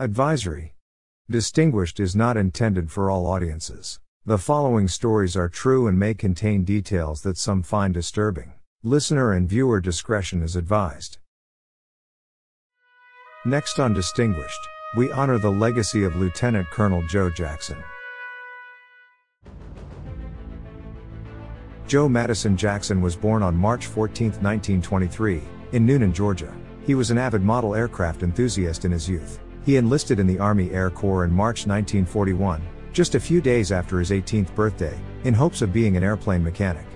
Advisory Distinguished is not intended for all audiences. The following stories are true and may contain details that some find disturbing. Listener and viewer discretion is advised. Next on Distinguished, we honor the legacy of Lieutenant Colonel Joe Jackson. Joe Madison Jackson was born on March 14, 1923, in Newnan, Georgia. He was an avid model aircraft enthusiast in his youth. He enlisted in the Army Air Corps in March 1941, just a few days after his 18th birthday, in hopes of being an airplane mechanic.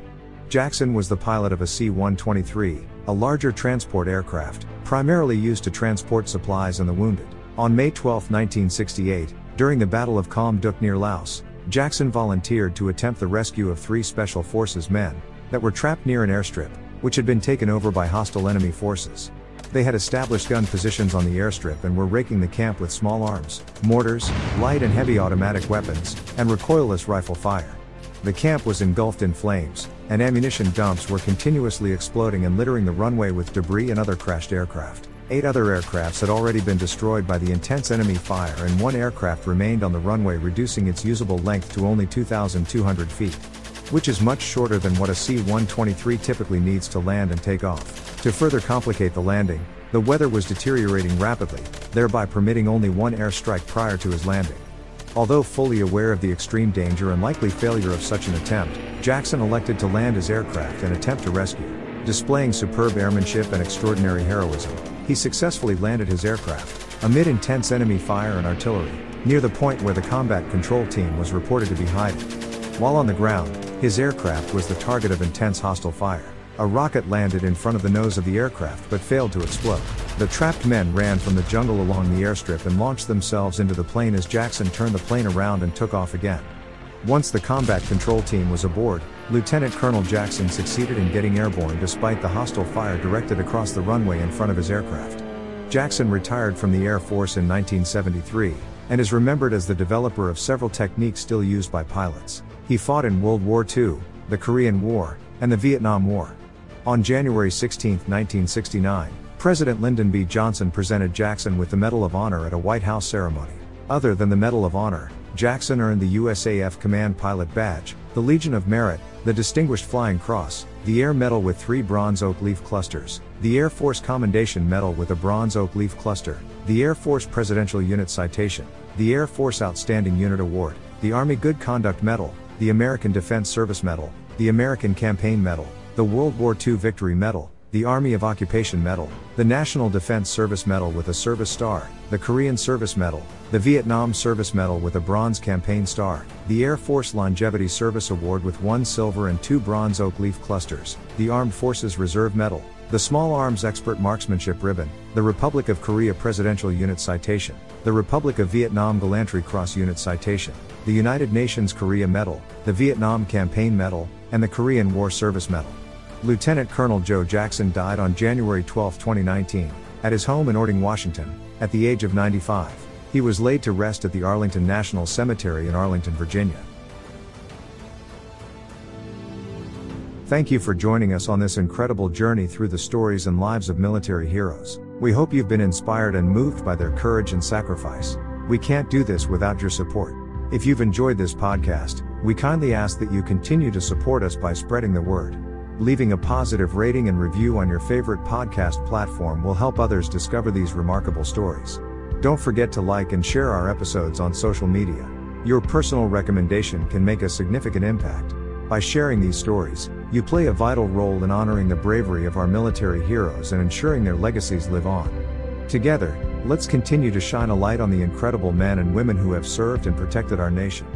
Jackson was the pilot of a C 123, a larger transport aircraft, primarily used to transport supplies and the wounded. On May 12, 1968, during the Battle of Kham Duc near Laos, Jackson volunteered to attempt the rescue of three Special Forces men that were trapped near an airstrip, which had been taken over by hostile enemy forces. They had established gun positions on the airstrip and were raking the camp with small arms, mortars, light and heavy automatic weapons, and recoilless rifle fire. The camp was engulfed in flames, and ammunition dumps were continuously exploding and littering the runway with debris and other crashed aircraft. Eight other aircrafts had already been destroyed by the intense enemy fire, and one aircraft remained on the runway, reducing its usable length to only 2,200 feet. Which is much shorter than what a C 123 typically needs to land and take off. To further complicate the landing, the weather was deteriorating rapidly, thereby permitting only one airstrike prior to his landing. Although fully aware of the extreme danger and likely failure of such an attempt, Jackson elected to land his aircraft and attempt to rescue. Displaying superb airmanship and extraordinary heroism, he successfully landed his aircraft, amid intense enemy fire and artillery, near the point where the combat control team was reported to be hiding. While on the ground, his aircraft was the target of intense hostile fire. A rocket landed in front of the nose of the aircraft but failed to explode. The trapped men ran from the jungle along the airstrip and launched themselves into the plane as Jackson turned the plane around and took off again. Once the combat control team was aboard, Lieutenant Colonel Jackson succeeded in getting airborne despite the hostile fire directed across the runway in front of his aircraft. Jackson retired from the Air Force in 1973 and is remembered as the developer of several techniques still used by pilots. He fought in World War II, the Korean War, and the Vietnam War. On January 16, 1969, President Lyndon B. Johnson presented Jackson with the Medal of Honor at a White House ceremony. Other than the Medal of Honor, Jackson earned the USAF Command Pilot Badge, the Legion of Merit, the Distinguished Flying Cross, the Air Medal with three bronze oak leaf clusters, the Air Force Commendation Medal with a bronze oak leaf cluster, the Air Force Presidential Unit Citation, the Air Force Outstanding Unit Award, the Army Good Conduct Medal, the American Defense Service Medal, the American Campaign Medal, the World War II Victory Medal, the Army of Occupation Medal, the National Defense Service Medal with a Service Star, the Korean Service Medal, the Vietnam Service Medal with a Bronze Campaign Star, the Air Force Longevity Service Award with one silver and two bronze oak leaf clusters, the Armed Forces Reserve Medal, the Small Arms Expert Marksmanship Ribbon, the Republic of Korea Presidential Unit Citation, the Republic of Vietnam Gallantry Cross Unit Citation, the United Nations Korea Medal, the Vietnam Campaign Medal, and the Korean War Service Medal. Lieutenant Colonel Joe Jackson died on January 12, 2019, at his home in Orting, Washington, at the age of 95. He was laid to rest at the Arlington National Cemetery in Arlington, Virginia. Thank you for joining us on this incredible journey through the stories and lives of military heroes. We hope you've been inspired and moved by their courage and sacrifice. We can't do this without your support. If you've enjoyed this podcast, we kindly ask that you continue to support us by spreading the word. Leaving a positive rating and review on your favorite podcast platform will help others discover these remarkable stories. Don't forget to like and share our episodes on social media. Your personal recommendation can make a significant impact. By sharing these stories, you play a vital role in honoring the bravery of our military heroes and ensuring their legacies live on. Together, let's continue to shine a light on the incredible men and women who have served and protected our nation.